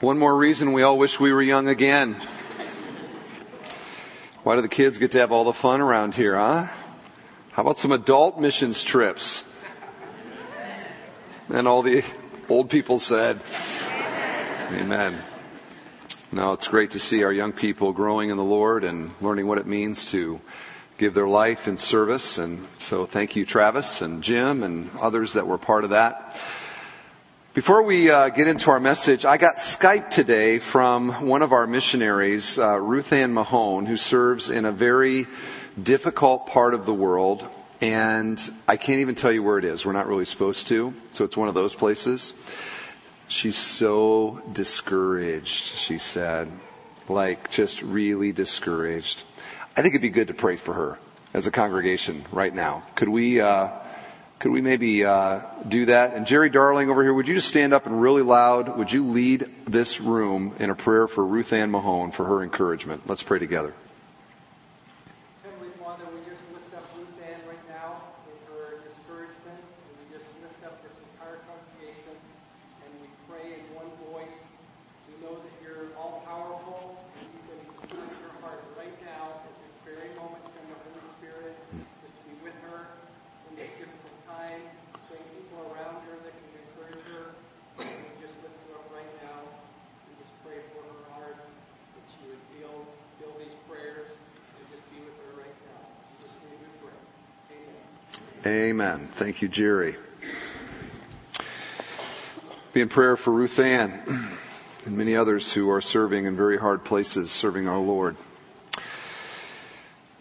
One more reason we all wish we were young again. Why do the kids get to have all the fun around here, huh? How about some adult missions trips? And all the old people said, Amen. Now it's great to see our young people growing in the Lord and learning what it means to give their life in service. And so thank you, Travis and Jim and others that were part of that. Before we uh, get into our message, I got Skype today from one of our missionaries, uh, Ruth Ann Mahone, who serves in a very difficult part of the world. And I can't even tell you where it is. We're not really supposed to. So it's one of those places. She's so discouraged, she said. Like, just really discouraged. I think it'd be good to pray for her as a congregation right now. Could we, uh, could we maybe uh, do that? And Jerry Darling over here, would you just stand up and really loud? Would you lead this room in a prayer for Ruth Ann Mahone for her encouragement? Let's pray together. Amen. Thank you, Jerry. Be in prayer for Ruth Ann and many others who are serving in very hard places, serving our Lord.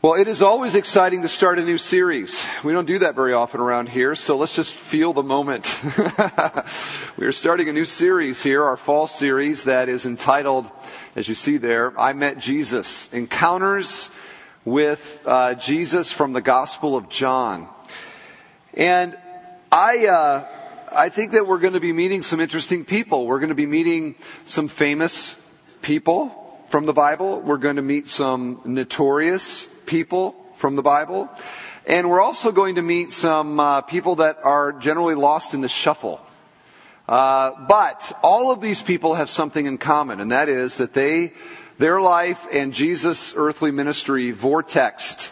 Well, it is always exciting to start a new series. We don't do that very often around here, so let's just feel the moment. we are starting a new series here, our fall series that is entitled, as you see there, I Met Jesus Encounters with uh, Jesus from the Gospel of John. And I, uh, I think that we're going to be meeting some interesting people. We're going to be meeting some famous people from the Bible. We're going to meet some notorious people from the Bible. And we're also going to meet some uh, people that are generally lost in the shuffle. Uh, but all of these people have something in common, and that is that they, their life and Jesus' earthly ministry vortexed.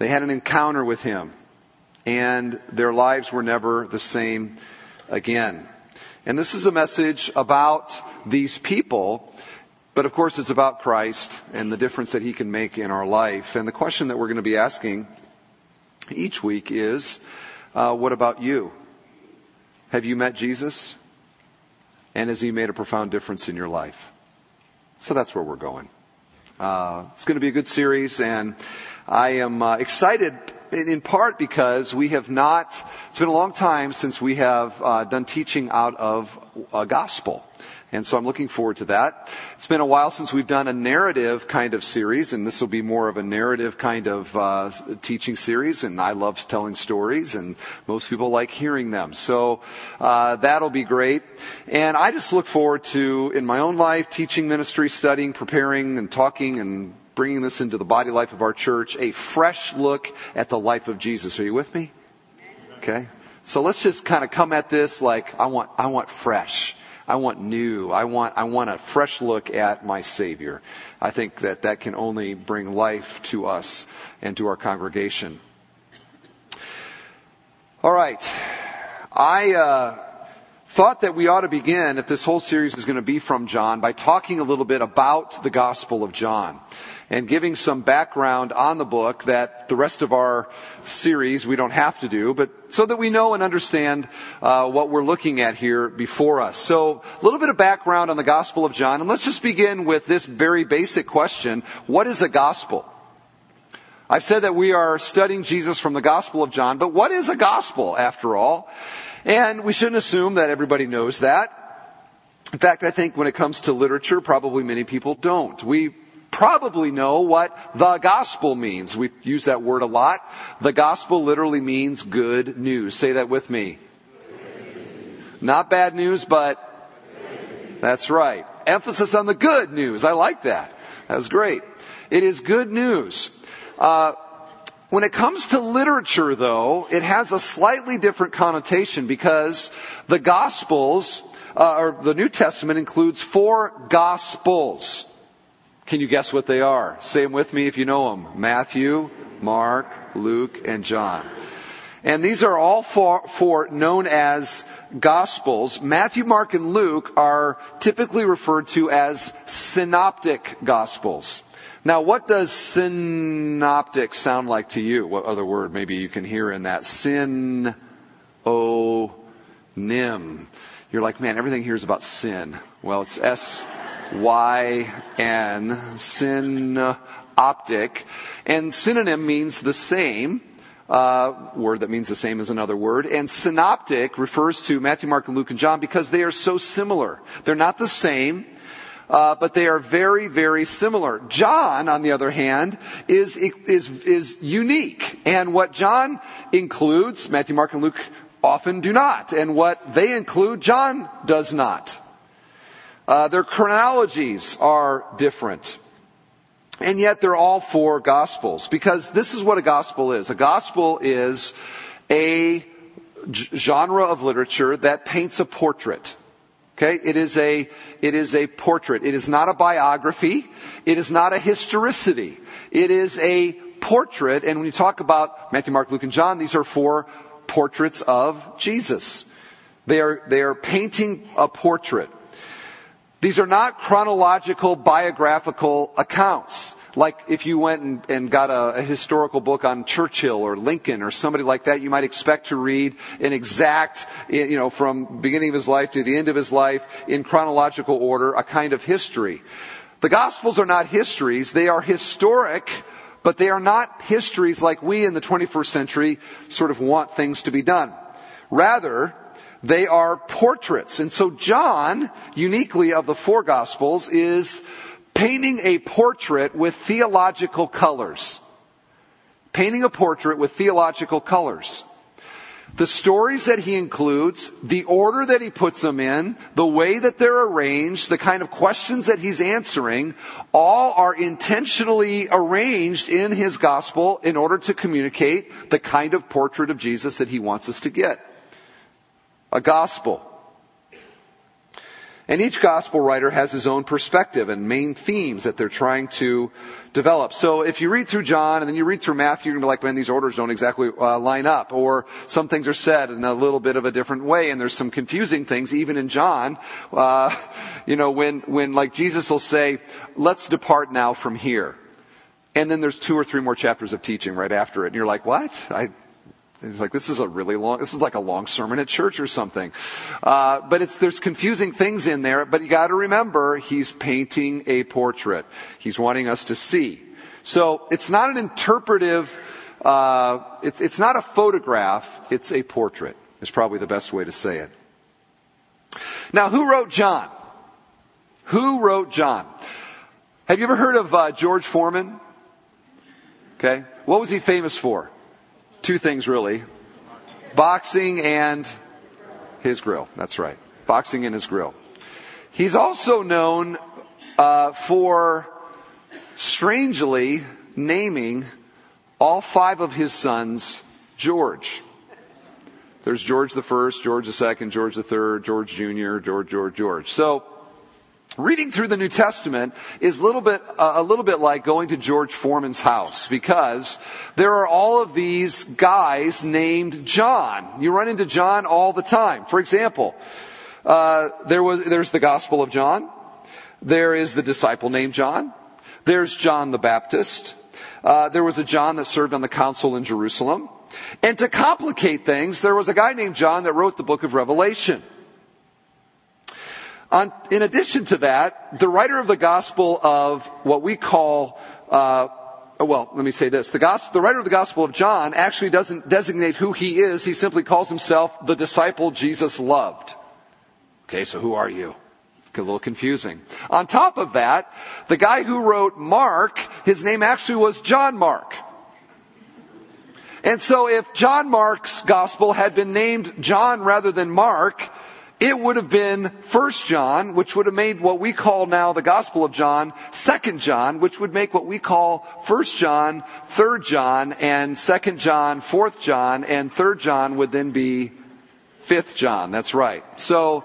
They had an encounter with him and their lives were never the same again. And this is a message about these people, but of course it's about Christ and the difference that he can make in our life. And the question that we're going to be asking each week is, uh, what about you? Have you met Jesus? And has he made a profound difference in your life? So that's where we're going. Uh, it's going to be a good series, and I am uh, excited in part because we have not, it's been a long time since we have uh, done teaching out of a gospel. And so I'm looking forward to that. It's been a while since we've done a narrative kind of series, and this will be more of a narrative kind of uh, teaching series. And I love telling stories, and most people like hearing them. So uh, that'll be great. And I just look forward to, in my own life, teaching ministry, studying, preparing, and talking, and bringing this into the body life of our church, a fresh look at the life of Jesus. Are you with me? Okay. So let's just kind of come at this like I want, I want fresh. I want new. I want, I want a fresh look at my Savior. I think that that can only bring life to us and to our congregation. All right. I, uh, thought that we ought to begin, if this whole series is going to be from John, by talking a little bit about the Gospel of John and giving some background on the book that the rest of our series we don't have to do, but so that we know and understand uh, what we're looking at here before us. So, a little bit of background on the Gospel of John, and let's just begin with this very basic question: What is a gospel? I've said that we are studying Jesus from the Gospel of John, but what is a gospel after all? And we shouldn't assume that everybody knows that. In fact, I think when it comes to literature, probably many people don't. We probably know what the gospel means. We use that word a lot. The gospel literally means good news. Say that with me. Not bad news, but that's right. Emphasis on the good news. I like that. That was great. It is good news. Uh, when it comes to literature, though, it has a slightly different connotation because the Gospels uh, or the New Testament includes four gospels. Can you guess what they are? Say them with me if you know them. Matthew, Mark, Luke, and John. And these are all four, four known as Gospels. Matthew, Mark, and Luke are typically referred to as synoptic Gospels. Now, what does synoptic sound like to you? What other word maybe you can hear in that? Sin, o, nim. You're like, man, everything here is about sin. Well, it's S Y N, synoptic. And synonym means the same uh, word that means the same as another word. And synoptic refers to Matthew, Mark, and Luke, and John because they are so similar. They're not the same. Uh, but they are very, very similar. John, on the other hand, is, is, is unique. And what John includes, Matthew, Mark, and Luke often do not. And what they include, John does not. Uh, their chronologies are different. And yet they're all four gospels because this is what a gospel is. A gospel is a genre of literature that paints a portrait. Okay? It is a, it is a portrait. It is not a biography. It is not a historicity. It is a portrait. And when you talk about Matthew, Mark, Luke, and John, these are four portraits of Jesus. They are, they are painting a portrait. These are not chronological biographical accounts. Like if you went and, and got a, a, historical book on Churchill or Lincoln or somebody like that, you might expect to read an exact, you know, from beginning of his life to the end of his life in chronological order, a kind of history. The Gospels are not histories. They are historic, but they are not histories like we in the 21st century sort of want things to be done. Rather, they are portraits. And so John, uniquely of the four gospels, is painting a portrait with theological colors. Painting a portrait with theological colors. The stories that he includes, the order that he puts them in, the way that they're arranged, the kind of questions that he's answering, all are intentionally arranged in his gospel in order to communicate the kind of portrait of Jesus that he wants us to get a gospel. And each gospel writer has his own perspective and main themes that they're trying to develop. So if you read through John and then you read through Matthew, you're going to be like, man, these orders don't exactly uh, line up. Or some things are said in a little bit of a different way. And there's some confusing things, even in John. Uh, you know, when, when like Jesus will say, let's depart now from here. And then there's two or three more chapters of teaching right after it. And you're like, what? I, it's like, this is a really long, this is like a long sermon at church or something. Uh, but it's, there's confusing things in there, but you gotta remember, he's painting a portrait. He's wanting us to see. So, it's not an interpretive, uh, it, it's not a photograph, it's a portrait, is probably the best way to say it. Now, who wrote John? Who wrote John? Have you ever heard of uh, George Foreman? Okay. What was he famous for? Two things really boxing and his grill. That's right. Boxing and his grill. He's also known uh, for strangely naming all five of his sons George. There's George the first, George the second, George the third, George Jr., George, George, George. So Reading through the New Testament is a little bit, uh, a little bit like going to George Foreman's house because there are all of these guys named John. You run into John all the time. For example, uh, there was, there's the Gospel of John. There is the disciple named John. There's John the Baptist. Uh, there was a John that served on the council in Jerusalem. And to complicate things, there was a guy named John that wrote the book of Revelation. On, in addition to that, the writer of the Gospel of what we call, uh, well, let me say this. The, gospel, the writer of the Gospel of John actually doesn't designate who he is. He simply calls himself the disciple Jesus loved. Okay, so who are you? a little confusing. On top of that, the guy who wrote Mark, his name actually was John Mark. And so if John Mark's gospel had been named John rather than Mark, it would have been First John, which would have made what we call now the Gospel of John, Second John, which would make what we call First John, Third John, and Second John, Fourth John, and Third John would then be Fifth John, that's right. So,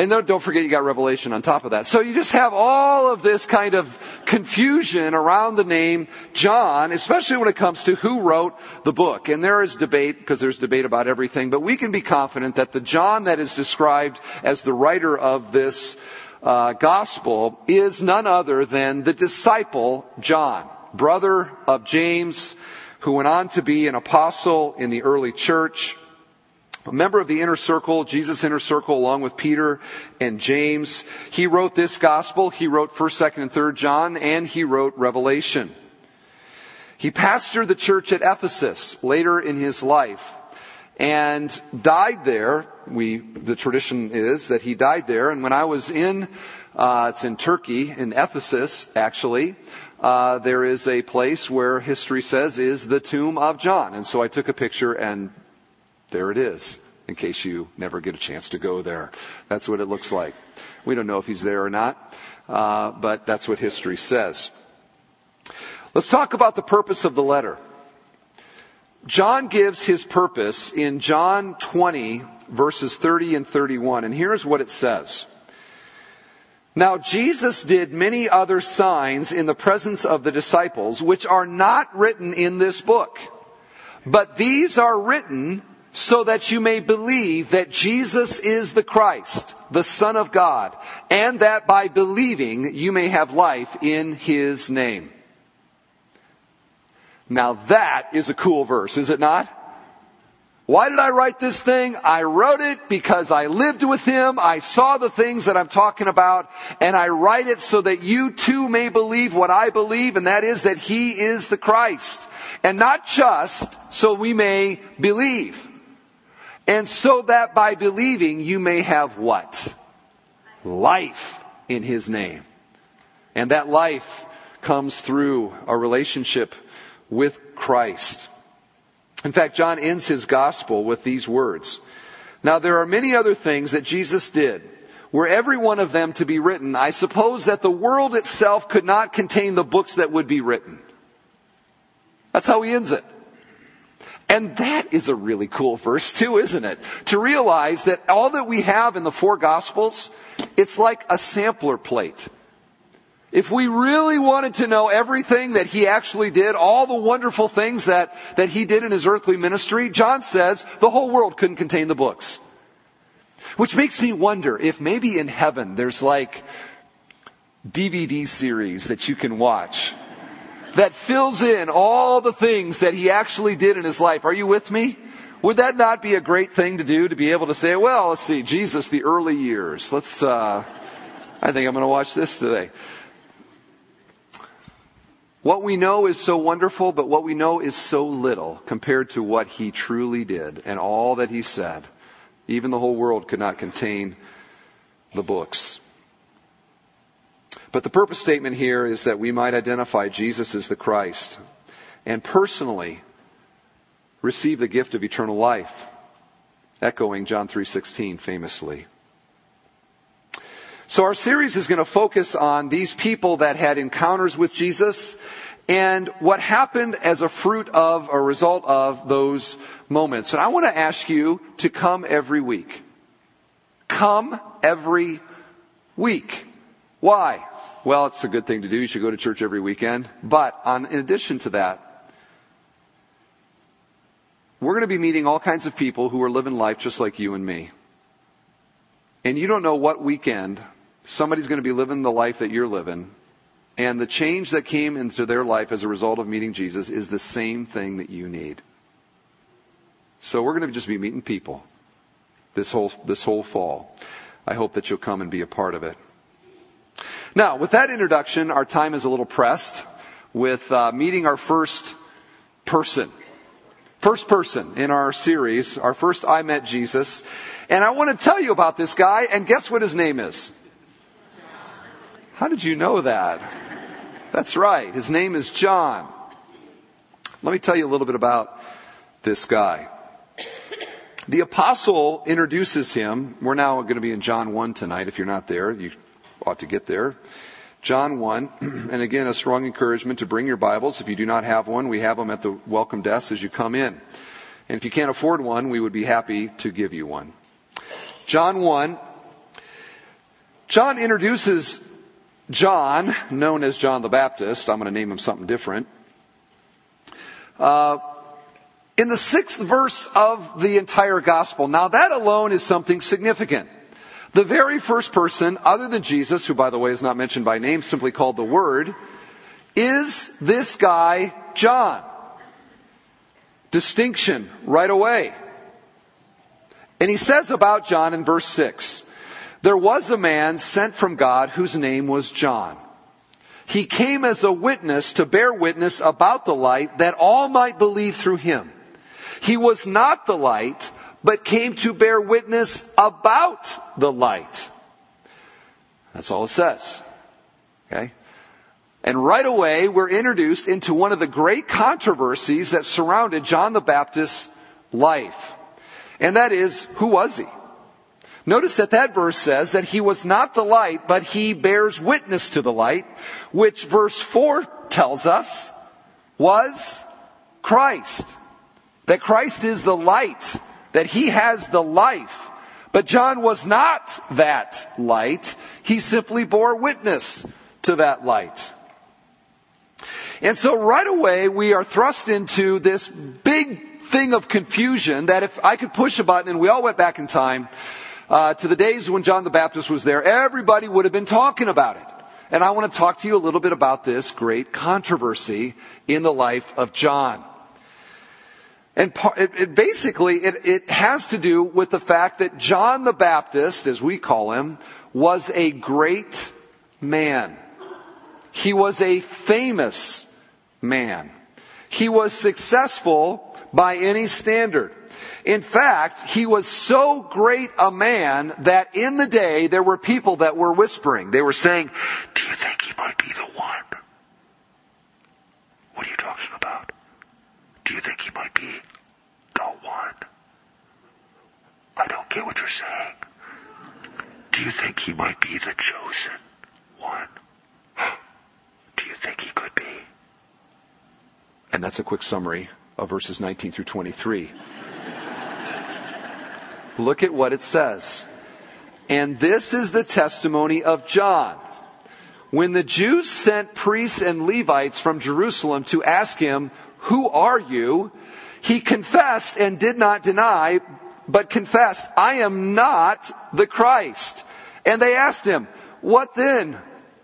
and don't forget you got Revelation on top of that. So you just have all of this kind of confusion around the name John, especially when it comes to who wrote the book. And there is debate, because there's debate about everything, but we can be confident that the John that is described as the writer of this uh, gospel is none other than the disciple John, brother of James, who went on to be an apostle in the early church a member of the inner circle, Jesus' inner circle, along with Peter and James. He wrote this gospel. He wrote 1st, 2nd, and 3rd John, and he wrote Revelation. He pastored the church at Ephesus later in his life and died there. We, the tradition is that he died there. And when I was in, uh, it's in Turkey, in Ephesus, actually, uh, there is a place where history says is the tomb of John. And so I took a picture and there it is, in case you never get a chance to go there. That's what it looks like. We don't know if he's there or not, uh, but that's what history says. Let's talk about the purpose of the letter. John gives his purpose in John 20, verses 30 and 31, and here's what it says. Now Jesus did many other signs in the presence of the disciples, which are not written in this book. But these are written so that you may believe that Jesus is the Christ, the Son of God, and that by believing you may have life in His name. Now that is a cool verse, is it not? Why did I write this thing? I wrote it because I lived with him. I saw the things that I'm talking about and I write it so that you too may believe what I believe and that is that he is the Christ. And not just so we may believe. And so that by believing you may have what? Life in His name. And that life comes through a relationship with Christ. In fact, John ends his gospel with these words. Now there are many other things that Jesus did. Were every one of them to be written, I suppose that the world itself could not contain the books that would be written. That's how he ends it. And that is a really cool verse too, isn't it? To realize that all that we have in the four gospels, it's like a sampler plate. If we really wanted to know everything that he actually did, all the wonderful things that, that he did in his earthly ministry, John says the whole world couldn't contain the books. Which makes me wonder if maybe in heaven there's like DVD series that you can watch that fills in all the things that he actually did in his life. Are you with me? Would that not be a great thing to do to be able to say, well, let's see, Jesus, the early years. Let's, uh, I think I'm going to watch this today. What we know is so wonderful, but what we know is so little compared to what he truly did and all that he said. Even the whole world could not contain the books. But the purpose statement here is that we might identify Jesus as the Christ and personally receive the gift of eternal life, echoing John 3:16 famously. So our series is going to focus on these people that had encounters with Jesus and what happened as a fruit of, a result of those moments. And I want to ask you to come every week. Come every week. Why? Well, it's a good thing to do. You should go to church every weekend. But on, in addition to that, we're going to be meeting all kinds of people who are living life just like you and me. And you don't know what weekend somebody's going to be living the life that you're living. And the change that came into their life as a result of meeting Jesus is the same thing that you need. So we're going to just be meeting people this whole, this whole fall. I hope that you'll come and be a part of it. Now, with that introduction, our time is a little pressed with uh, meeting our first person. First person in our series, our first I Met Jesus. And I want to tell you about this guy, and guess what his name is? How did you know that? That's right. His name is John. Let me tell you a little bit about this guy. The apostle introduces him. We're now going to be in John 1 tonight. If you're not there, you ought to get there. John 1, and again, a strong encouragement to bring your Bibles. If you do not have one, we have them at the welcome desk as you come in. And if you can't afford one, we would be happy to give you one. John 1. John introduces John, known as John the Baptist. I'm going to name him something different. Uh, in the sixth verse of the entire gospel. Now that alone is something significant. The very first person, other than Jesus, who by the way is not mentioned by name, simply called the Word, is this guy, John. Distinction right away. And he says about John in verse 6 There was a man sent from God whose name was John. He came as a witness to bear witness about the light that all might believe through him. He was not the light, but came to bear witness about the light. That's all it says. Okay? And right away, we're introduced into one of the great controversies that surrounded John the Baptist's life. And that is, who was he? Notice that that verse says that he was not the light, but he bears witness to the light, which verse 4 tells us was Christ. That Christ is the light, that he has the life. But John was not that light. He simply bore witness to that light. And so right away we are thrust into this big thing of confusion that if I could push a button and we all went back in time uh, to the days when John the Baptist was there, everybody would have been talking about it. And I want to talk to you a little bit about this great controversy in the life of John. And it, it basically, it, it has to do with the fact that John the Baptist, as we call him, was a great man. He was a famous man. He was successful by any standard. In fact, he was so great a man that in the day there were people that were whispering. They were saying, Do you think he might be the one? What are you talking? Do you think he might be the one? I don't get what you're saying. Do you think he might be the chosen one? Do you think he could be? And that's a quick summary of verses 19 through 23. Look at what it says. And this is the testimony of John. When the Jews sent priests and Levites from Jerusalem to ask him, Who are you? He confessed and did not deny, but confessed, I am not the Christ. And they asked him, What then?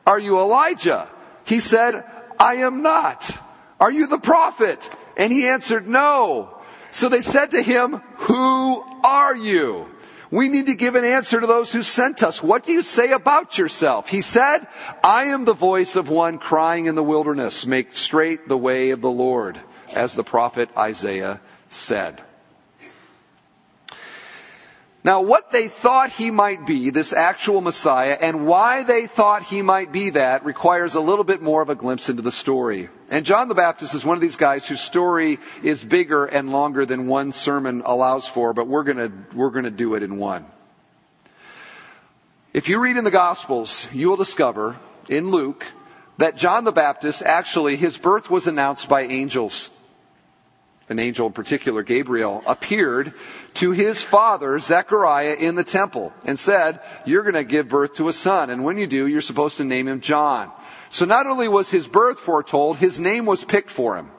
Are you Elijah? He said, I am not. Are you the prophet? And he answered, No. So they said to him, Who are you? We need to give an answer to those who sent us. What do you say about yourself? He said, I am the voice of one crying in the wilderness, make straight the way of the Lord, as the prophet Isaiah said. Now, what they thought he might be, this actual Messiah, and why they thought he might be that requires a little bit more of a glimpse into the story. And John the Baptist is one of these guys whose story is bigger and longer than one sermon allows for, but we're gonna, we're gonna do it in one. If you read in the Gospels, you will discover in Luke that John the Baptist actually, his birth was announced by angels an angel in particular, Gabriel, appeared to his father, Zechariah, in the temple and said, You're going to give birth to a son. And when you do, you're supposed to name him John. So not only was his birth foretold, his name was picked for him.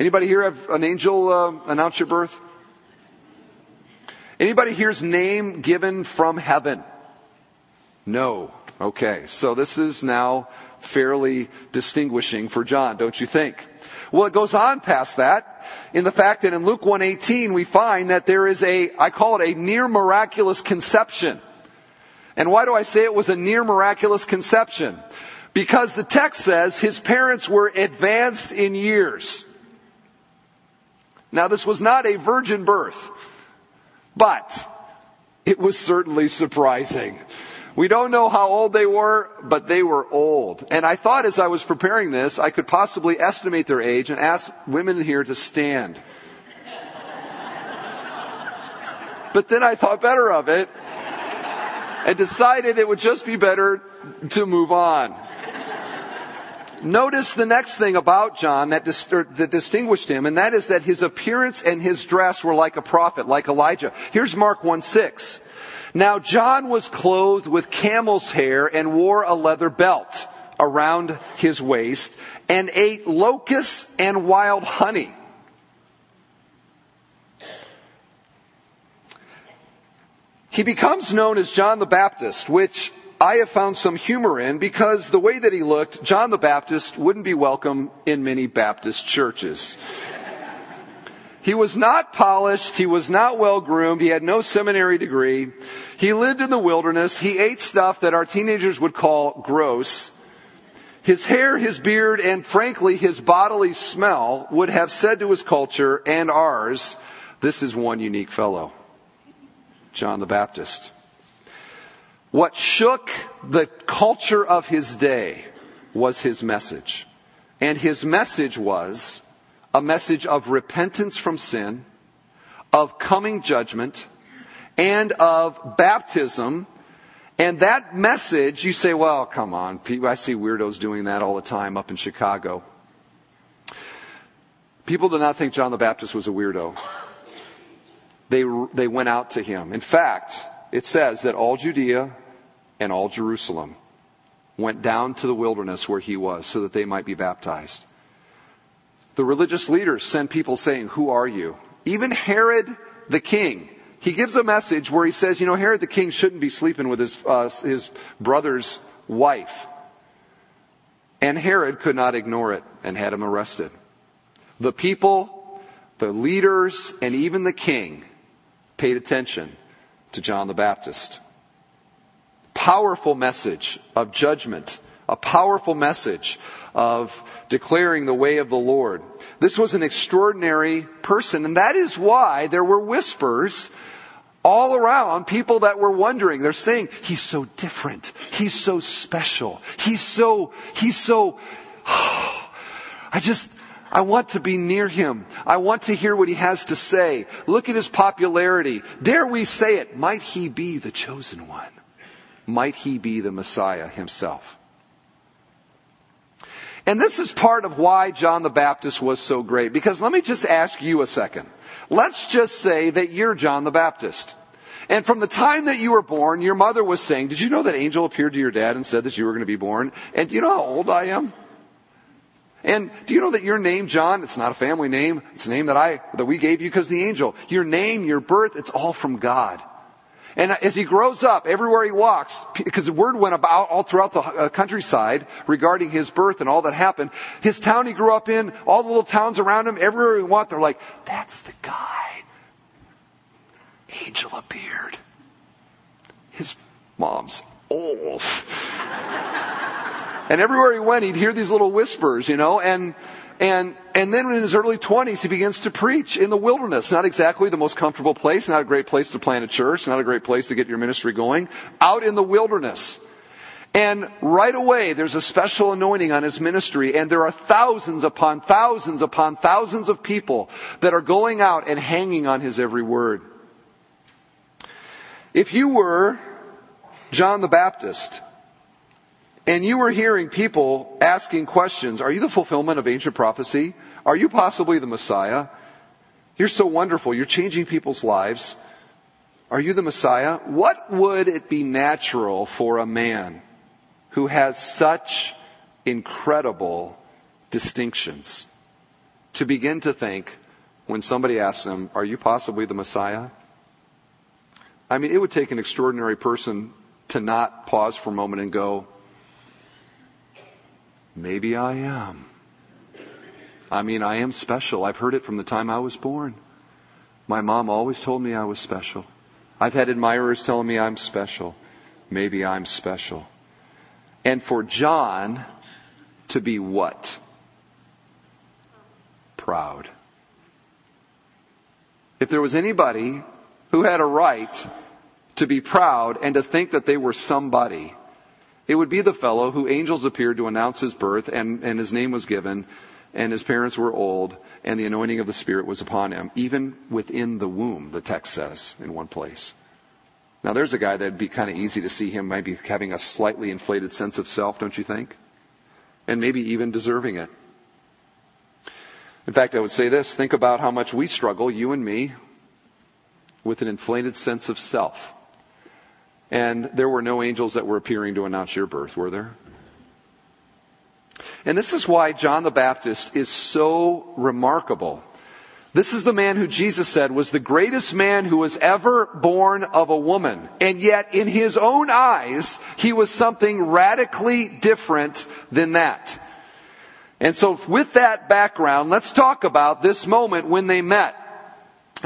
Anybody here have an angel uh, announce your birth? Anybody here's name given from heaven? No. Okay. So this is now fairly distinguishing for John, don't you think? Well, it goes on past that in the fact that in Luke 118 we find that there is a, I call it a near miraculous conception. And why do I say it was a near miraculous conception? Because the text says his parents were advanced in years. Now this was not a virgin birth, but it was certainly surprising. We don't know how old they were, but they were old. And I thought as I was preparing this, I could possibly estimate their age and ask women here to stand. But then I thought better of it and decided it would just be better to move on. notice the next thing about John that, dis- that distinguished him, and that is that his appearance and his dress were like a prophet, like Elijah. Here's Mark 1 6. Now John was clothed with camel's hair and wore a leather belt around his waist and ate locusts and wild honey. He becomes known as John the Baptist, which I have found some humor in because the way that he looked, John the Baptist wouldn't be welcome in many Baptist churches. He was not polished. He was not well groomed. He had no seminary degree. He lived in the wilderness. He ate stuff that our teenagers would call gross. His hair, his beard, and frankly, his bodily smell would have said to his culture and ours, this is one unique fellow. John the Baptist. What shook the culture of his day was his message. And his message was a message of repentance from sin, of coming judgment, and of baptism. And that message, you say, well, come on. I see weirdos doing that all the time up in Chicago. People do not think John the Baptist was a weirdo. They, they went out to him. In fact, it says that all Judea and all Jerusalem went down to the wilderness where he was so that they might be baptized. The religious leaders send people saying, Who are you? Even Herod the king, he gives a message where he says, You know, Herod the king shouldn't be sleeping with his, uh, his brother's wife. And Herod could not ignore it and had him arrested. The people, the leaders, and even the king paid attention to John the Baptist. Powerful message of judgment, a powerful message of declaring the way of the Lord. This was an extraordinary person, and that is why there were whispers all around people that were wondering. They're saying, He's so different. He's so special. He's so, he's so, oh, I just, I want to be near him. I want to hear what he has to say. Look at his popularity. Dare we say it? Might he be the chosen one? Might he be the Messiah himself? And this is part of why John the Baptist was so great. Because let me just ask you a second. Let's just say that you're John the Baptist. And from the time that you were born, your mother was saying, Did you know that angel appeared to your dad and said that you were going to be born? And do you know how old I am? And do you know that your name, John, it's not a family name. It's a name that I, that we gave you because the angel. Your name, your birth, it's all from God. And as he grows up, everywhere he walks, because the word went about all throughout the uh, countryside regarding his birth and all that happened, his town he grew up in, all the little towns around him, everywhere he went, they're like, that's the guy. Angel appeared. His mom's old. And everywhere he went, he'd hear these little whispers, you know, and, and, and then in his early 20s, he begins to preach in the wilderness. Not exactly the most comfortable place, not a great place to plant a church, not a great place to get your ministry going. Out in the wilderness. And right away, there's a special anointing on his ministry, and there are thousands upon thousands upon thousands of people that are going out and hanging on his every word. If you were John the Baptist, and you were hearing people asking questions Are you the fulfillment of ancient prophecy? Are you possibly the Messiah? You're so wonderful. You're changing people's lives. Are you the Messiah? What would it be natural for a man who has such incredible distinctions to begin to think when somebody asks him, Are you possibly the Messiah? I mean, it would take an extraordinary person to not pause for a moment and go, Maybe I am. I mean, I am special. I've heard it from the time I was born. My mom always told me I was special. I've had admirers telling me I'm special. Maybe I'm special. And for John to be what? Proud. If there was anybody who had a right to be proud and to think that they were somebody, it would be the fellow who angels appeared to announce his birth and, and his name was given and his parents were old and the anointing of the Spirit was upon him, even within the womb, the text says in one place. Now there's a guy that'd be kind of easy to see him maybe having a slightly inflated sense of self, don't you think? and maybe even deserving it. In fact, I would say this think about how much we struggle, you and me, with an inflated sense of self. And there were no angels that were appearing to announce your birth, were there? And this is why John the Baptist is so remarkable. This is the man who Jesus said was the greatest man who was ever born of a woman. And yet, in his own eyes, he was something radically different than that. And so, with that background, let's talk about this moment when they met.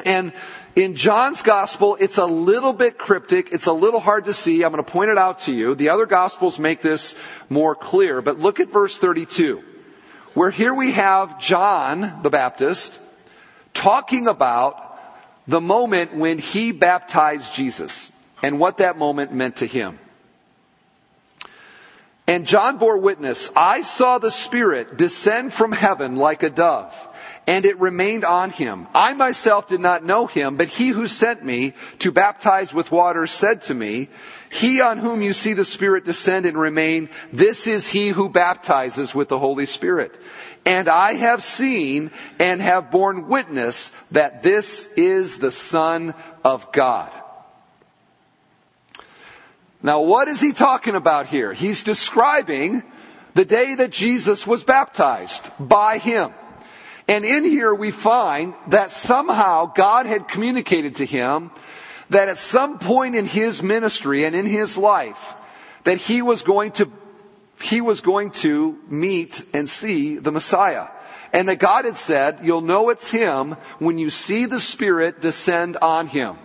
And in John's gospel, it's a little bit cryptic. It's a little hard to see. I'm going to point it out to you. The other gospels make this more clear. But look at verse 32, where here we have John the Baptist talking about the moment when he baptized Jesus and what that moment meant to him. And John bore witness, I saw the Spirit descend from heaven like a dove and it remained on him. I myself did not know him, but he who sent me to baptize with water said to me, He on whom you see the Spirit descend and remain, this is he who baptizes with the Holy Spirit. And I have seen and have borne witness that this is the Son of God. Now, what is he talking about here? He's describing the day that Jesus was baptized by him. And in here we find that somehow God had communicated to him that at some point in his ministry and in his life, that he was going to, he was going to meet and see the Messiah. And that God had said, you'll know it's him when you see the Spirit descend on him.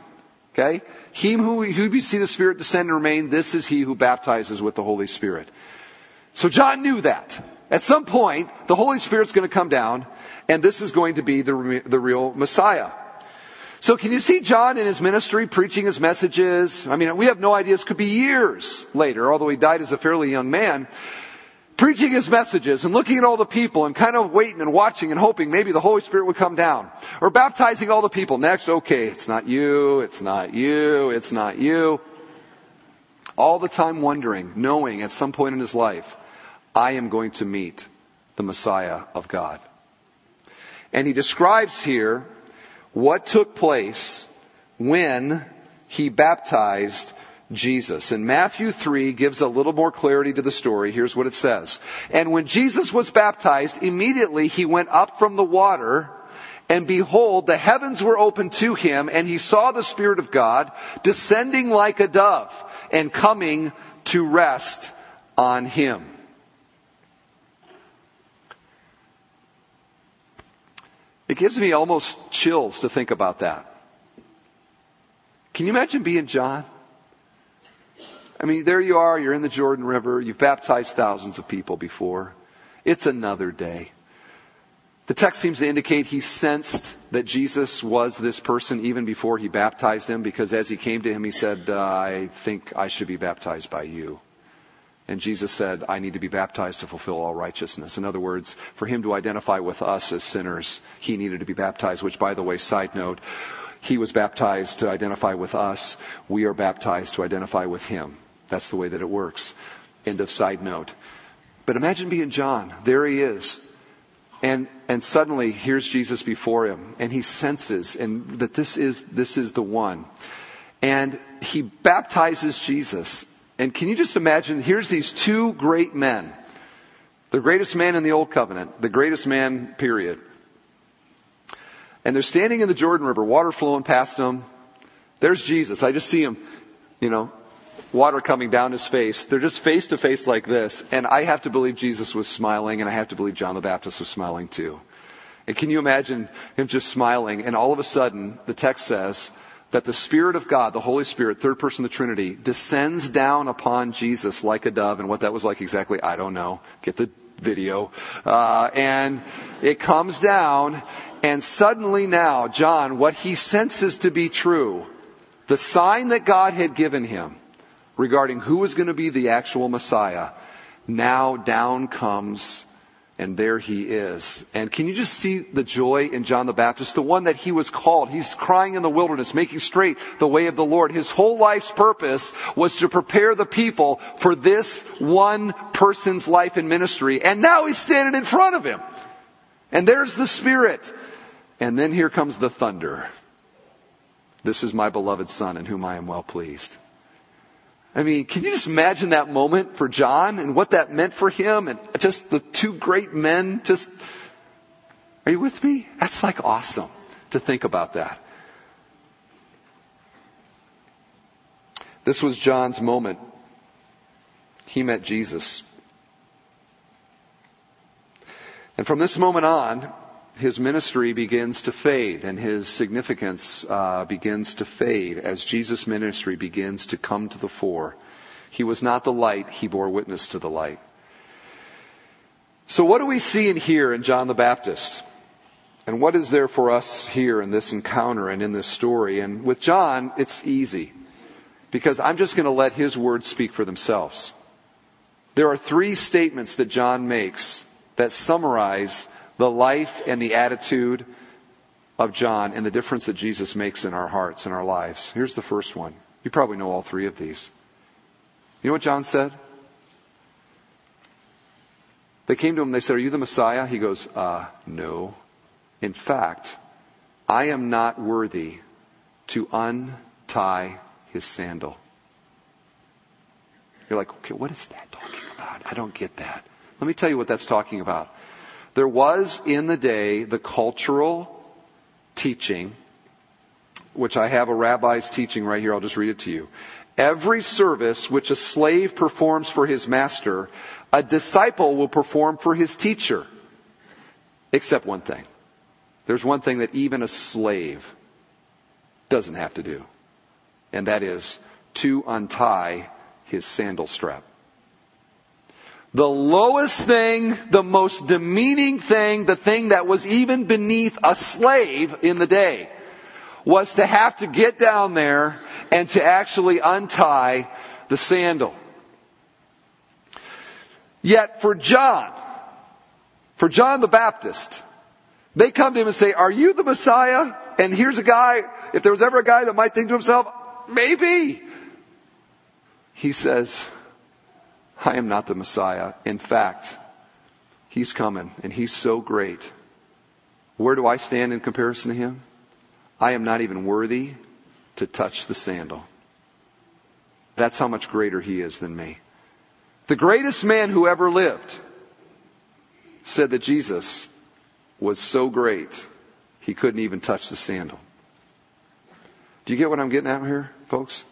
Okay? Him who, who you see the Spirit descend and remain, this is he who baptizes with the Holy Spirit. So John knew that. At some point, the Holy Spirit's going to come down and this is going to be the, the real Messiah. So can you see John in his ministry preaching his messages? I mean, we have no idea. This could be years later, although he died as a fairly young man. Preaching his messages and looking at all the people and kind of waiting and watching and hoping maybe the Holy Spirit would come down. Or baptizing all the people. Next, okay, it's not you, it's not you, it's not you. All the time wondering, knowing at some point in his life, I am going to meet the Messiah of God. And he describes here what took place when he baptized Jesus. And Matthew 3 gives a little more clarity to the story. Here's what it says. And when Jesus was baptized, immediately he went up from the water, and behold, the heavens were opened to him, and he saw the Spirit of God descending like a dove and coming to rest on him. It gives me almost chills to think about that. Can you imagine being John? I mean, there you are, you're in the Jordan River, you've baptized thousands of people before. It's another day. The text seems to indicate he sensed that Jesus was this person even before he baptized him because as he came to him, he said, uh, I think I should be baptized by you. And Jesus said, I need to be baptized to fulfill all righteousness. In other words, for him to identify with us as sinners, he needed to be baptized, which, by the way, side note, he was baptized to identify with us. We are baptized to identify with him. That's the way that it works. End of side note. But imagine being John. There he is. And, and suddenly here's Jesus before him and he senses and that this is, this is the one. And he baptizes Jesus and can you just imagine? Here's these two great men. The greatest man in the Old Covenant, the greatest man, period. And they're standing in the Jordan River, water flowing past them. There's Jesus. I just see him, you know, water coming down his face. They're just face to face like this. And I have to believe Jesus was smiling, and I have to believe John the Baptist was smiling too. And can you imagine him just smiling? And all of a sudden, the text says, that the Spirit of God, the Holy Spirit, third person of the Trinity, descends down upon Jesus like a dove. And what that was like exactly, I don't know. Get the video. Uh, and it comes down, and suddenly now, John, what he senses to be true, the sign that God had given him regarding who was going to be the actual Messiah, now down comes And there he is. And can you just see the joy in John the Baptist? The one that he was called. He's crying in the wilderness, making straight the way of the Lord. His whole life's purpose was to prepare the people for this one person's life and ministry. And now he's standing in front of him. And there's the Spirit. And then here comes the thunder. This is my beloved Son in whom I am well pleased. I mean, can you just imagine that moment for John and what that meant for him and just the two great men just, are you with me? That's like awesome to think about that. This was John's moment. He met Jesus. And from this moment on, his ministry begins to fade and his significance uh, begins to fade as Jesus' ministry begins to come to the fore. He was not the light, he bore witness to the light. So, what do we see and hear in John the Baptist? And what is there for us here in this encounter and in this story? And with John, it's easy because I'm just going to let his words speak for themselves. There are three statements that John makes that summarize the life and the attitude of John and the difference that Jesus makes in our hearts and our lives. Here's the first one. You probably know all three of these. You know what John said? They came to him, they said, Are you the Messiah? He goes, Uh, no. In fact, I am not worthy to untie his sandal. You're like, okay, what is that talking about? I don't get that. Let me tell you what that's talking about. There was in the day the cultural teaching, which I have a rabbi's teaching right here. I'll just read it to you. Every service which a slave performs for his master, a disciple will perform for his teacher. Except one thing. There's one thing that even a slave doesn't have to do, and that is to untie his sandal strap. The lowest thing, the most demeaning thing, the thing that was even beneath a slave in the day, was to have to get down there and to actually untie the sandal. Yet for John, for John the Baptist, they come to him and say, Are you the Messiah? And here's a guy, if there was ever a guy that might think to himself, Maybe. He says, I am not the Messiah. In fact, He's coming, and He's so great. Where do I stand in comparison to Him? I am not even worthy to touch the sandal. That's how much greater He is than me. The greatest man who ever lived said that Jesus was so great, he couldn't even touch the sandal. Do you get what I'm getting at here, folks?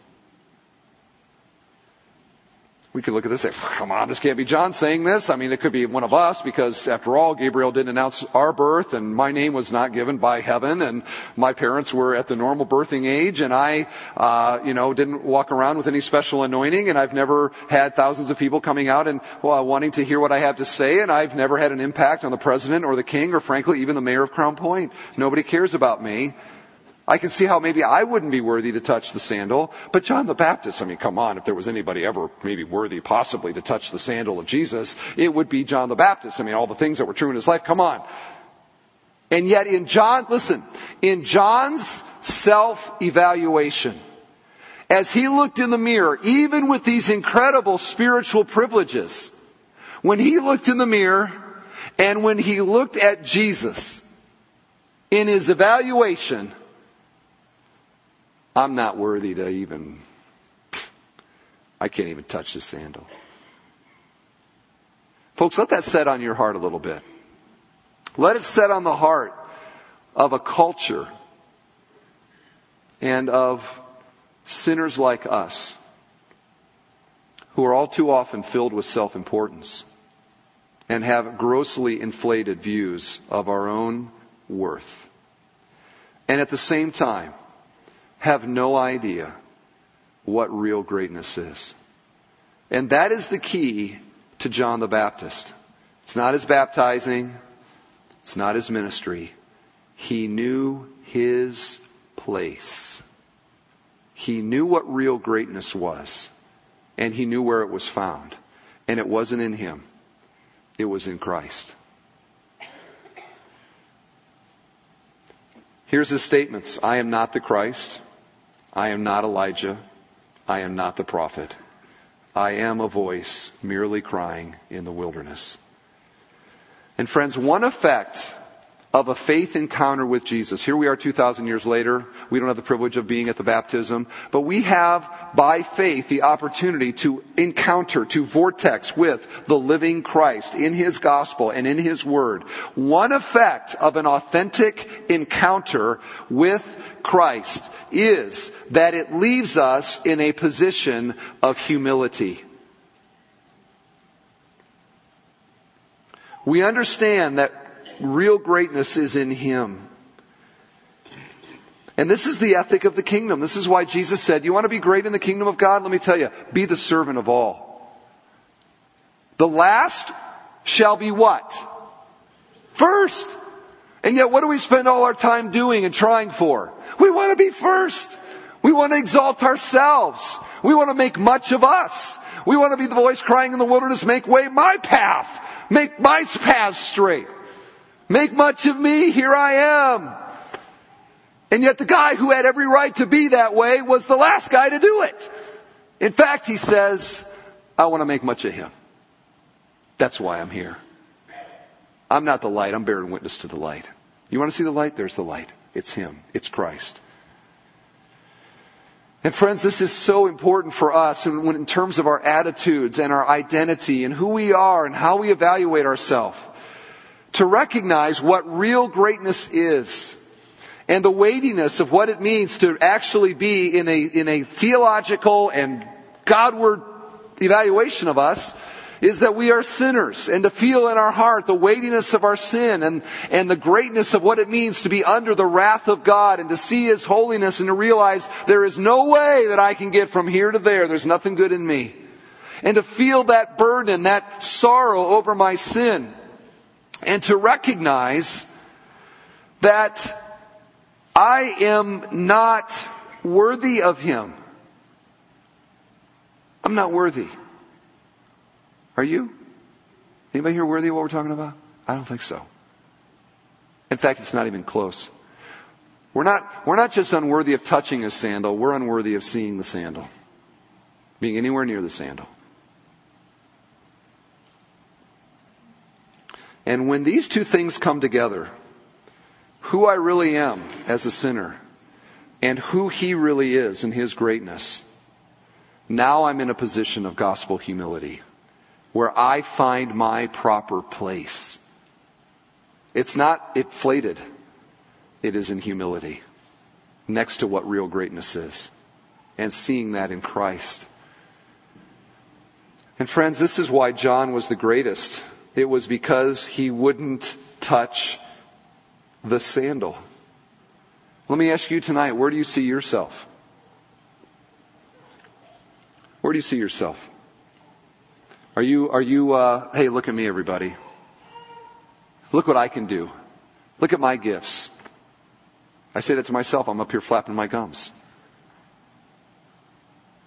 We could look at this and say, come on, this can't be John saying this. I mean, it could be one of us because after all, Gabriel didn't announce our birth and my name was not given by heaven and my parents were at the normal birthing age and I, uh, you know, didn't walk around with any special anointing and I've never had thousands of people coming out and well, wanting to hear what I have to say and I've never had an impact on the president or the king or frankly even the mayor of Crown Point. Nobody cares about me. I can see how maybe I wouldn't be worthy to touch the sandal, but John the Baptist, I mean, come on, if there was anybody ever maybe worthy possibly to touch the sandal of Jesus, it would be John the Baptist. I mean, all the things that were true in his life, come on. And yet in John, listen, in John's self-evaluation, as he looked in the mirror, even with these incredible spiritual privileges, when he looked in the mirror and when he looked at Jesus, in his evaluation, I'm not worthy to even, I can't even touch the sandal. Folks, let that set on your heart a little bit. Let it set on the heart of a culture and of sinners like us who are all too often filled with self importance and have grossly inflated views of our own worth. And at the same time, have no idea what real greatness is. And that is the key to John the Baptist. It's not his baptizing, it's not his ministry. He knew his place. He knew what real greatness was, and he knew where it was found. And it wasn't in him, it was in Christ. Here's his statements I am not the Christ. I am not Elijah. I am not the prophet. I am a voice merely crying in the wilderness. And friends, one effect of a faith encounter with Jesus. Here we are 2,000 years later. We don't have the privilege of being at the baptism, but we have, by faith, the opportunity to encounter, to vortex with the living Christ in His gospel and in His word. One effect of an authentic encounter with Christ is that it leaves us in a position of humility. We understand that real greatness is in Him. And this is the ethic of the kingdom. This is why Jesus said, You want to be great in the kingdom of God? Let me tell you, be the servant of all. The last shall be what? First. And yet, what do we spend all our time doing and trying for? We want to be first. We want to exalt ourselves. We want to make much of us. We want to be the voice crying in the wilderness, make way my path. Make my path straight. Make much of me, here I am. And yet the guy who had every right to be that way was the last guy to do it. In fact, he says, I want to make much of him. That's why I'm here. I'm not the light, I'm bearing witness to the light. You want to see the light? There's the light. It's him, it's Christ. And friends, this is so important for us in, terms of our attitudes and our identity and who we are and how we evaluate ourselves to recognize what real greatness is and the weightiness of what it means to actually be in a, in a theological and Godward evaluation of us is that we are sinners and to feel in our heart the weightiness of our sin and, and the greatness of what it means to be under the wrath of God and to see His holiness and to realize there is no way that I can get from here to there. There's nothing good in me. And to feel that burden, that sorrow over my sin and to recognize that I am not worthy of Him. I'm not worthy. Are you? Anybody here worthy of what we're talking about? I don't think so. In fact, it's not even close. We're not, we're not just unworthy of touching a sandal, we're unworthy of seeing the sandal, being anywhere near the sandal. And when these two things come together, who I really am as a sinner and who He really is in His greatness, now I'm in a position of gospel humility where I find my proper place. It's not inflated, it is in humility next to what real greatness is and seeing that in Christ. And friends, this is why John was the greatest it was because he wouldn't touch the sandal. Let me ask you tonight where do you see yourself? Where do you see yourself? Are you, are you, uh, hey, look at me, everybody. Look what I can do. Look at my gifts. I say that to myself. I'm up here flapping my gums.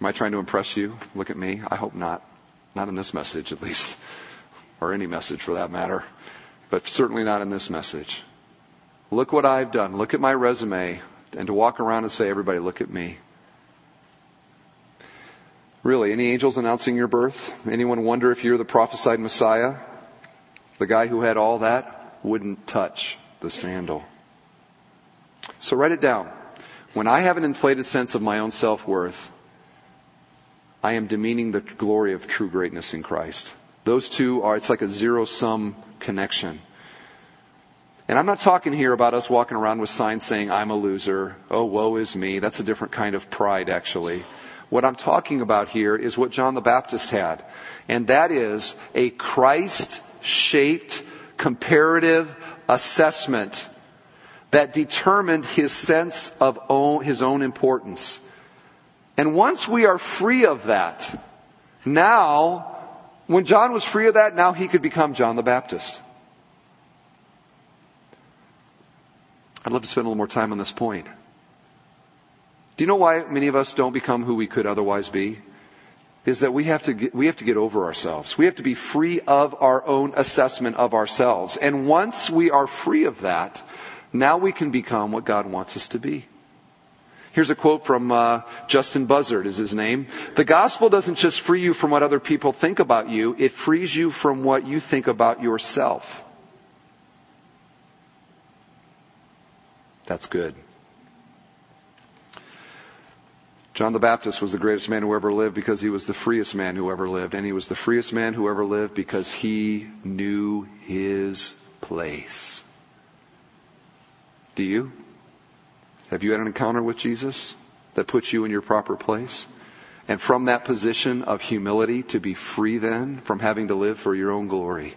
Am I trying to impress you? Look at me. I hope not. Not in this message, at least or any message for that matter, but certainly not in this message. Look what I've done. Look at my resume. And to walk around and say, everybody, look at me. Really, any angels announcing your birth? Anyone wonder if you're the prophesied Messiah? The guy who had all that wouldn't touch the sandal. So write it down. When I have an inflated sense of my own self worth, I am demeaning the glory of true greatness in Christ. Those two are, it's like a zero sum connection. And I'm not talking here about us walking around with signs saying, I'm a loser. Oh, woe is me. That's a different kind of pride, actually. What I'm talking about here is what John the Baptist had. And that is a Christ shaped comparative assessment that determined his sense of own, his own importance. And once we are free of that, now when John was free of that, now he could become John the Baptist. I'd love to spend a little more time on this point. Do you know why many of us don't become who we could otherwise be? Is that we have to get, we have to get over ourselves. We have to be free of our own assessment of ourselves. And once we are free of that, Now we can become what God wants us to be. Here's a quote from uh, Justin Buzzard, is his name. The gospel doesn't just free you from what other people think about you, it frees you from what you think about yourself. That's good. John the Baptist was the greatest man who ever lived because he was the freest man who ever lived. And he was the freest man who ever lived because he knew his place. Do you? Have you had an encounter with Jesus that puts you in your proper place? And from that position of humility to be free then from having to live for your own glory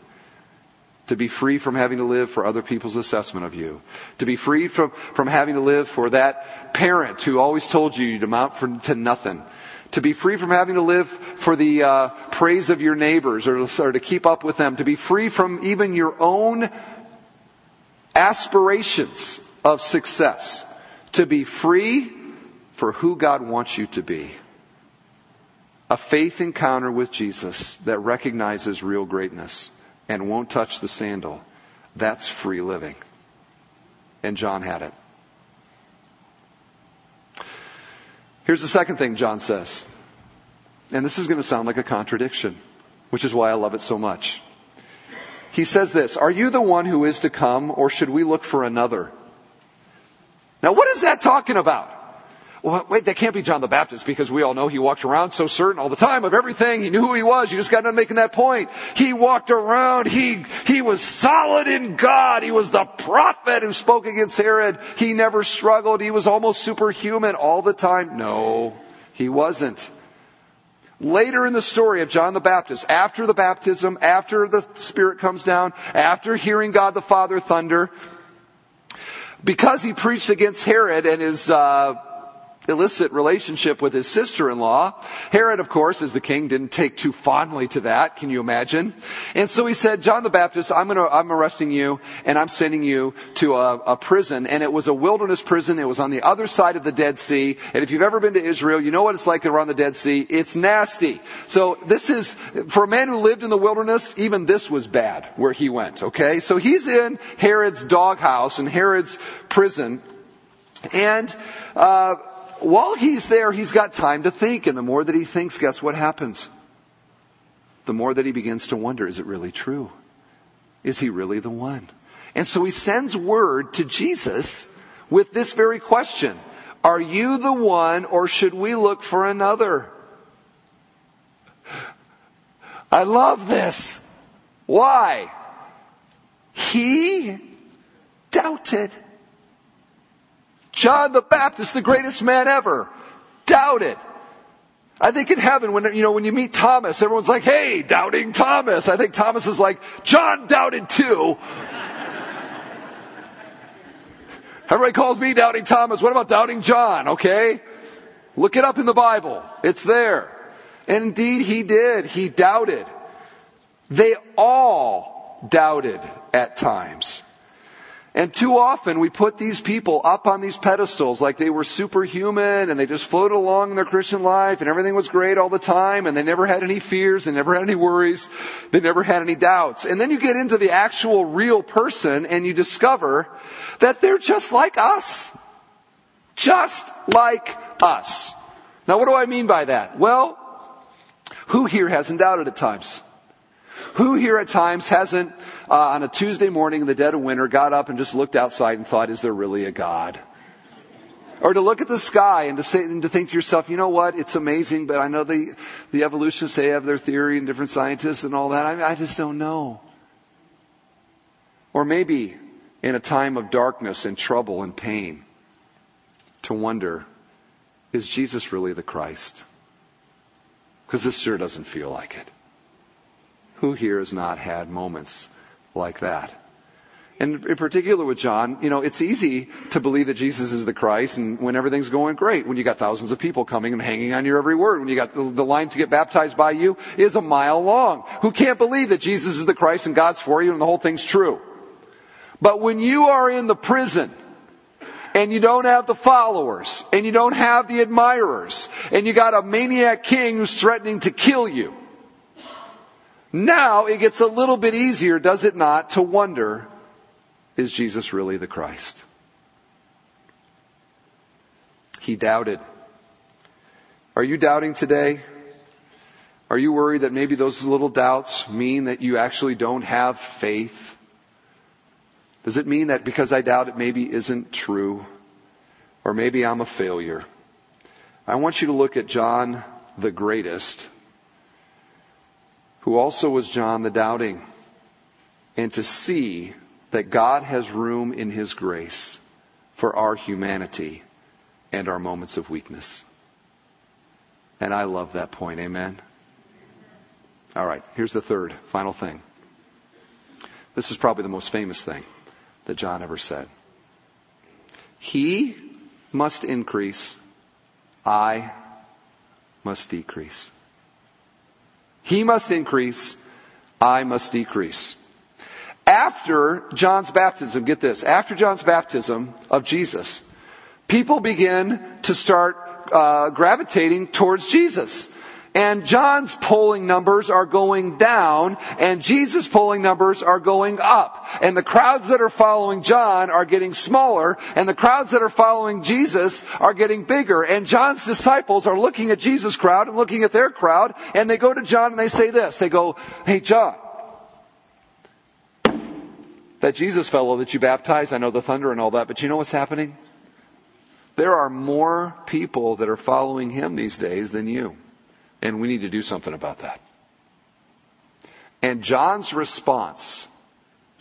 to be free from having to live for other people's assessment of you, to be free from, from having to live for that parent who always told you you'd amount for, to nothing, to be free from having to live for the uh, praise of your neighbors or, or to keep up with them, to be free from even your own aspirations of success, to be free for who God wants you to be. A faith encounter with Jesus that recognizes real greatness and won't touch the sandal, that's free living. And John had it. Here's the second thing John says. And this is going to sound like a contradiction, which is why I love it so much. He says this Are you the one who is to come, or should we look for another? Now, what is that talking about? Well, wait, that can't be John the Baptist because we all know he walked around so certain all the time of everything. He knew who he was. You just got done making that point. He walked around. He, he was solid in God. He was the prophet who spoke against Herod. He never struggled. He was almost superhuman all the time. No, he wasn't. Later in the story of John the Baptist, after the baptism, after the Spirit comes down, after hearing God the Father thunder, because he preached against Herod and his, uh, illicit relationship with his sister-in-law. Herod, of course, as the king, didn't take too fondly to that. Can you imagine? And so he said, John the Baptist, I'm gonna, I'm arresting you and I'm sending you to a, a prison. And it was a wilderness prison. It was on the other side of the Dead Sea. And if you've ever been to Israel, you know what it's like around the Dead Sea. It's nasty. So this is, for a man who lived in the wilderness, even this was bad where he went, okay? So he's in Herod's doghouse and Herod's prison. And, uh, while he's there, he's got time to think. And the more that he thinks, guess what happens? The more that he begins to wonder, is it really true? Is he really the one? And so he sends word to Jesus with this very question. Are you the one or should we look for another? I love this. Why? He doubted. John the Baptist, the greatest man ever, doubted. I think in heaven, when, you know, when you meet Thomas, everyone's like, hey, doubting Thomas. I think Thomas is like, John doubted too. Everybody calls me doubting Thomas. What about doubting John? Okay. Look it up in the Bible. It's there. And indeed he did. He doubted. They all doubted at times. And too often we put these people up on these pedestals like they were superhuman and they just floated along in their Christian life and everything was great all the time and they never had any fears, they never had any worries, they never had any doubts. And then you get into the actual real person and you discover that they're just like us. Just like us. Now what do I mean by that? Well, who here hasn't doubted at times? Who here at times hasn't, uh, on a Tuesday morning in the dead of winter, got up and just looked outside and thought, is there really a God? Or to look at the sky and to say, and to think to yourself, you know what? It's amazing, but I know the, the evolutionists, they have their theory and different scientists and all that. I, I just don't know. Or maybe in a time of darkness and trouble and pain, to wonder, is Jesus really the Christ? Because this sure doesn't feel like it. Who here has not had moments like that? And in particular with John, you know, it's easy to believe that Jesus is the Christ and when everything's going great, when you got thousands of people coming and hanging on your every word, when you got the, the, line to get baptized by you is a mile long. Who can't believe that Jesus is the Christ and God's for you and the whole thing's true? But when you are in the prison and you don't have the followers and you don't have the admirers and you got a maniac king who's threatening to kill you, now it gets a little bit easier, does it not, to wonder, Is Jesus really the Christ? He doubted. Are you doubting today? Are you worried that maybe those little doubts mean that you actually don't have faith? Does it mean that because I doubt it maybe isn't true? Or maybe I'm a failure? I want you to look at John the greatest, who also was John the doubting, and to see that God has room in his grace for our humanity and our moments of weakness. And I love that point. Amen. All right, here's the third, final thing. This is probably the most famous thing that John ever said. He must increase, I must decrease. He must increase, I must decrease. After John's baptism, get this, after John's baptism of Jesus, people begin to start uh, gravitating towards Jesus. And John's polling numbers are going down, and Jesus' polling numbers are going up. And the crowds that are following John are getting smaller, and the crowds that are following Jesus are getting bigger. And John's disciples are looking at Jesus' crowd and looking at their crowd, and they go to John and they say this. They go, Hey, John, that Jesus fellow that you baptized, I know the thunder and all that, but you know what's happening? There are more people that are following him these days than you. And we need to do something about that. And John's response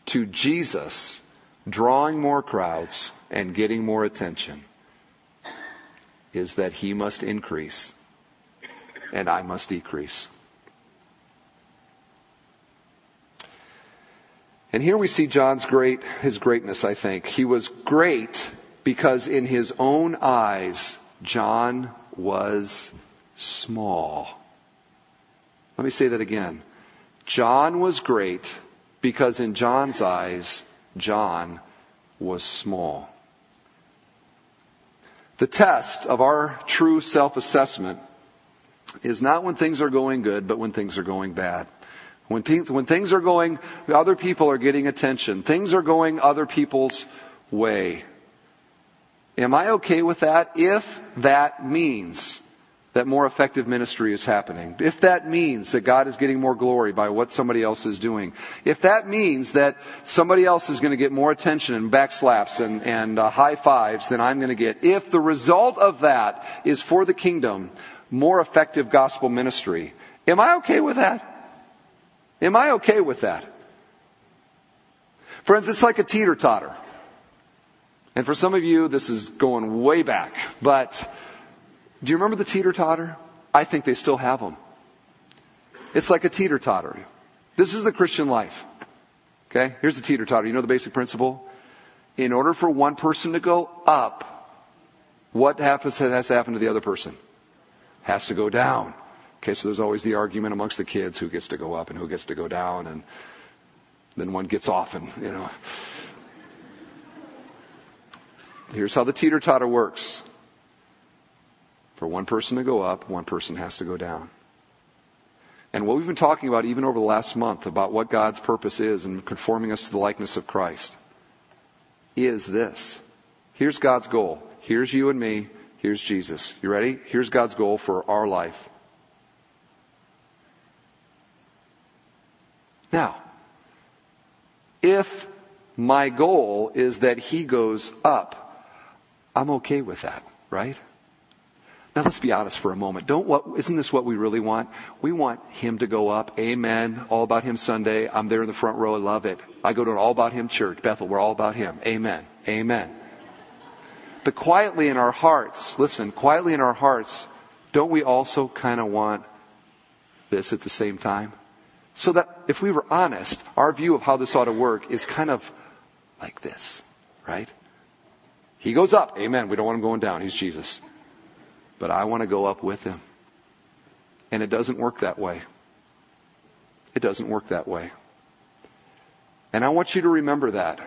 to Jesus drawing more crowds and getting more attention is that he must increase and I must decrease. And here we see John's great, his greatness, I think. He was great because in his own eyes, John was small. Let me say that again. John was great because in John's eyes, John was small. The test of our true self assessment is not when things are going good, but when things are going bad. When, when things are going, other people are getting attention. Things are going other people's way. Am I okay with that if that means that more effective ministry is happening, if that means that God is getting more glory by what somebody else is doing, if that means that somebody else is going to get more attention and backslaps and, and uh, high fives than I'm going to get, if the result of that is for the kingdom, more effective gospel ministry, am I okay with that? Am I okay with that? Friends, it's like a teeter totter. And for some of you, this is going way back, but do you remember the teeter totter? I think they still have them. It's like a teeter totter. This is the Christian life. Okay? Here's the teeter totter. You know the basic principle? In order for one person to go up, what happens has to happen to the other person? Has to go down. Okay, so there's always the argument amongst the kids who gets to go up and who gets to go down, and then one gets off, and you know. Here's how the teeter totter works for one person to go up, one person has to go down. And what we've been talking about even over the last month about what God's purpose is in conforming us to the likeness of Christ is this. Here's God's goal. Here's you and me. Here's Jesus. You ready? Here's God's goal for our life. Now, if my goal is that he goes up, I'm okay with that, right? Now let's be honest for a moment. Don't what isn't this what we really want? We want him to go up. Amen. All about him Sunday. I'm there in the front row. I love it. I go to an all about him church. Bethel, we're all about him. Amen. Amen. But quietly in our hearts, listen, quietly in our hearts, don't we also kind of want this at the same time? So that if we were honest, our view of how this ought to work is kind of like this, right? He goes up. Amen. We don't want him going down. He's Jesus but I want to go up with him. And it doesn't work that way. It doesn't work that way. And I want you to remember that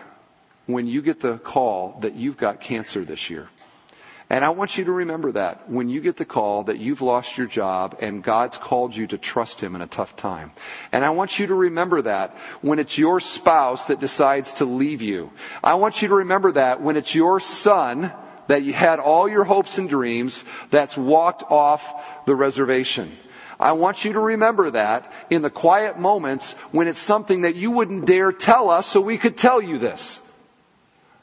when you get the call that you've got cancer this year. And I want you to remember that when you get the call that you've lost your job and God's called you to trust Him in a tough time. And I want you to remember that when it's your spouse that decides to leave you. I want you to remember that when it's your son that you had all your hopes and dreams that's walked off the reservation. I want you to remember that in the quiet moments when it's something that you wouldn't dare tell us so we could tell you this.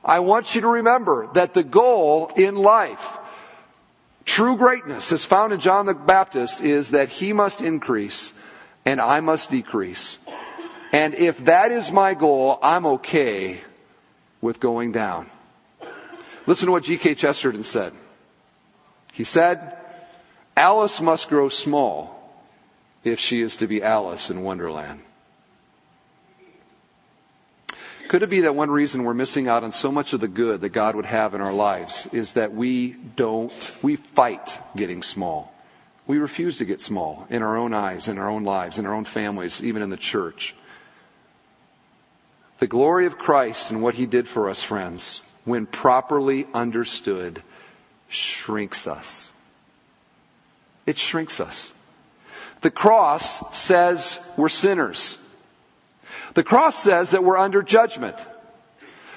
I want you to remember that the goal in life, true greatness as found in John the Baptist, is that he must increase and I must decrease. And if that is my goal, I'm okay with going down. Listen to what G.K. Chesterton said. He said, Alice must grow small if she is to be Alice in Wonderland. Could it be that one reason we're missing out on so much of the good that God would have in our lives is that we don't, we fight getting small. We refuse to get small in our own eyes, in our own lives, in our own families, even in the church. The glory of Christ and what he did for us, friends, when properly understood, shrinks us. It shrinks us. The cross says we're sinners. The cross says that we're under judgment.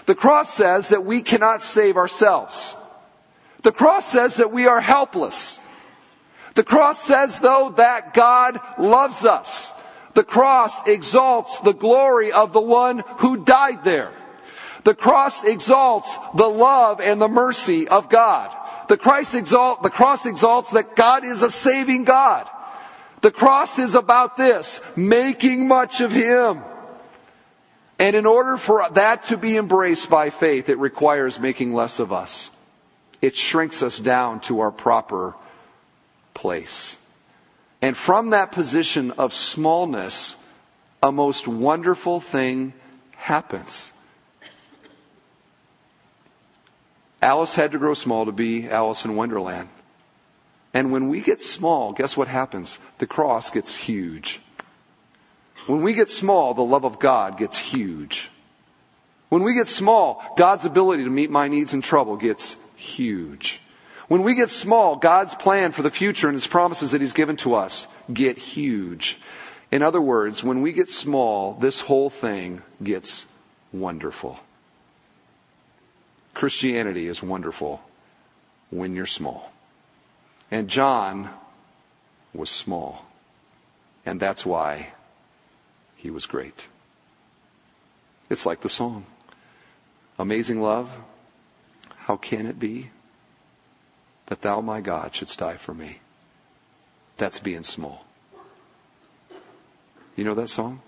The cross says that we cannot save ourselves. The cross says that we are helpless. The cross says, though, that God loves us. The cross exalts the glory of the one who died there. The cross exalts the love and the mercy of God. The, Christ exalt, the cross exalts that God is a saving God. The cross is about this, making much of Him. And in order for that to be embraced by faith, it requires making less of us. It shrinks us down to our proper place. And from that position of smallness, a most wonderful thing happens. Alice had to grow small to be Alice in Wonderland. And when we get small, guess what happens? The cross gets huge. When we get small, the love of God gets huge. When we get small, God's ability to meet my needs in trouble gets huge. When we get small, God's plan for the future and His promises that He's given to us get huge. In other words, when we get small, this whole thing gets wonderful. Christianity is wonderful when you're small. And John was small. And that's why he was great. It's like the song Amazing love, how can it be that thou, my God, shouldst die for me? That's being small. You know that song?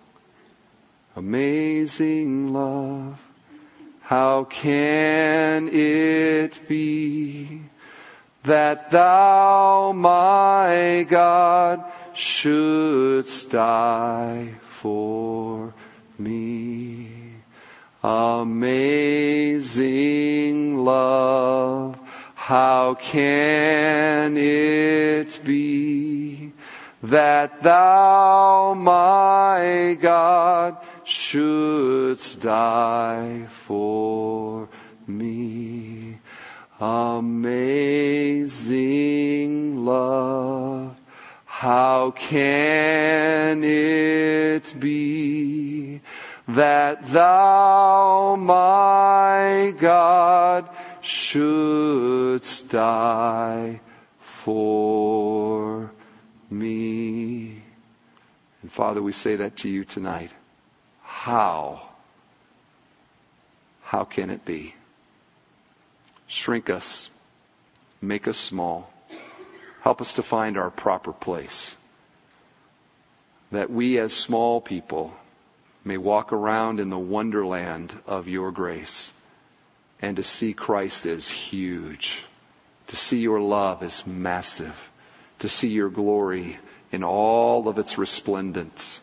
Amazing love, how can it be that thou, my God, shouldst die for me. Amazing love, how can it be that thou, my God, shouldst die for me? Amazing love, how can it be that thou, my God, shouldst die for me? And Father, we say that to you tonight. How? How can it be? Shrink us, make us small Help us to find our proper place. That we, as small people, may walk around in the wonderland of your grace and to see Christ as huge, to see your love as massive, to see your glory in all of its resplendence.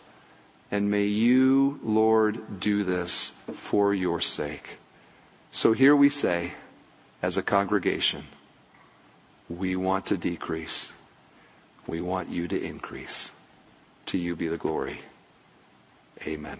And may you, Lord, do this for your sake. So here we say, as a congregation, we want to decrease. We want you to increase. To you be the glory. Amen.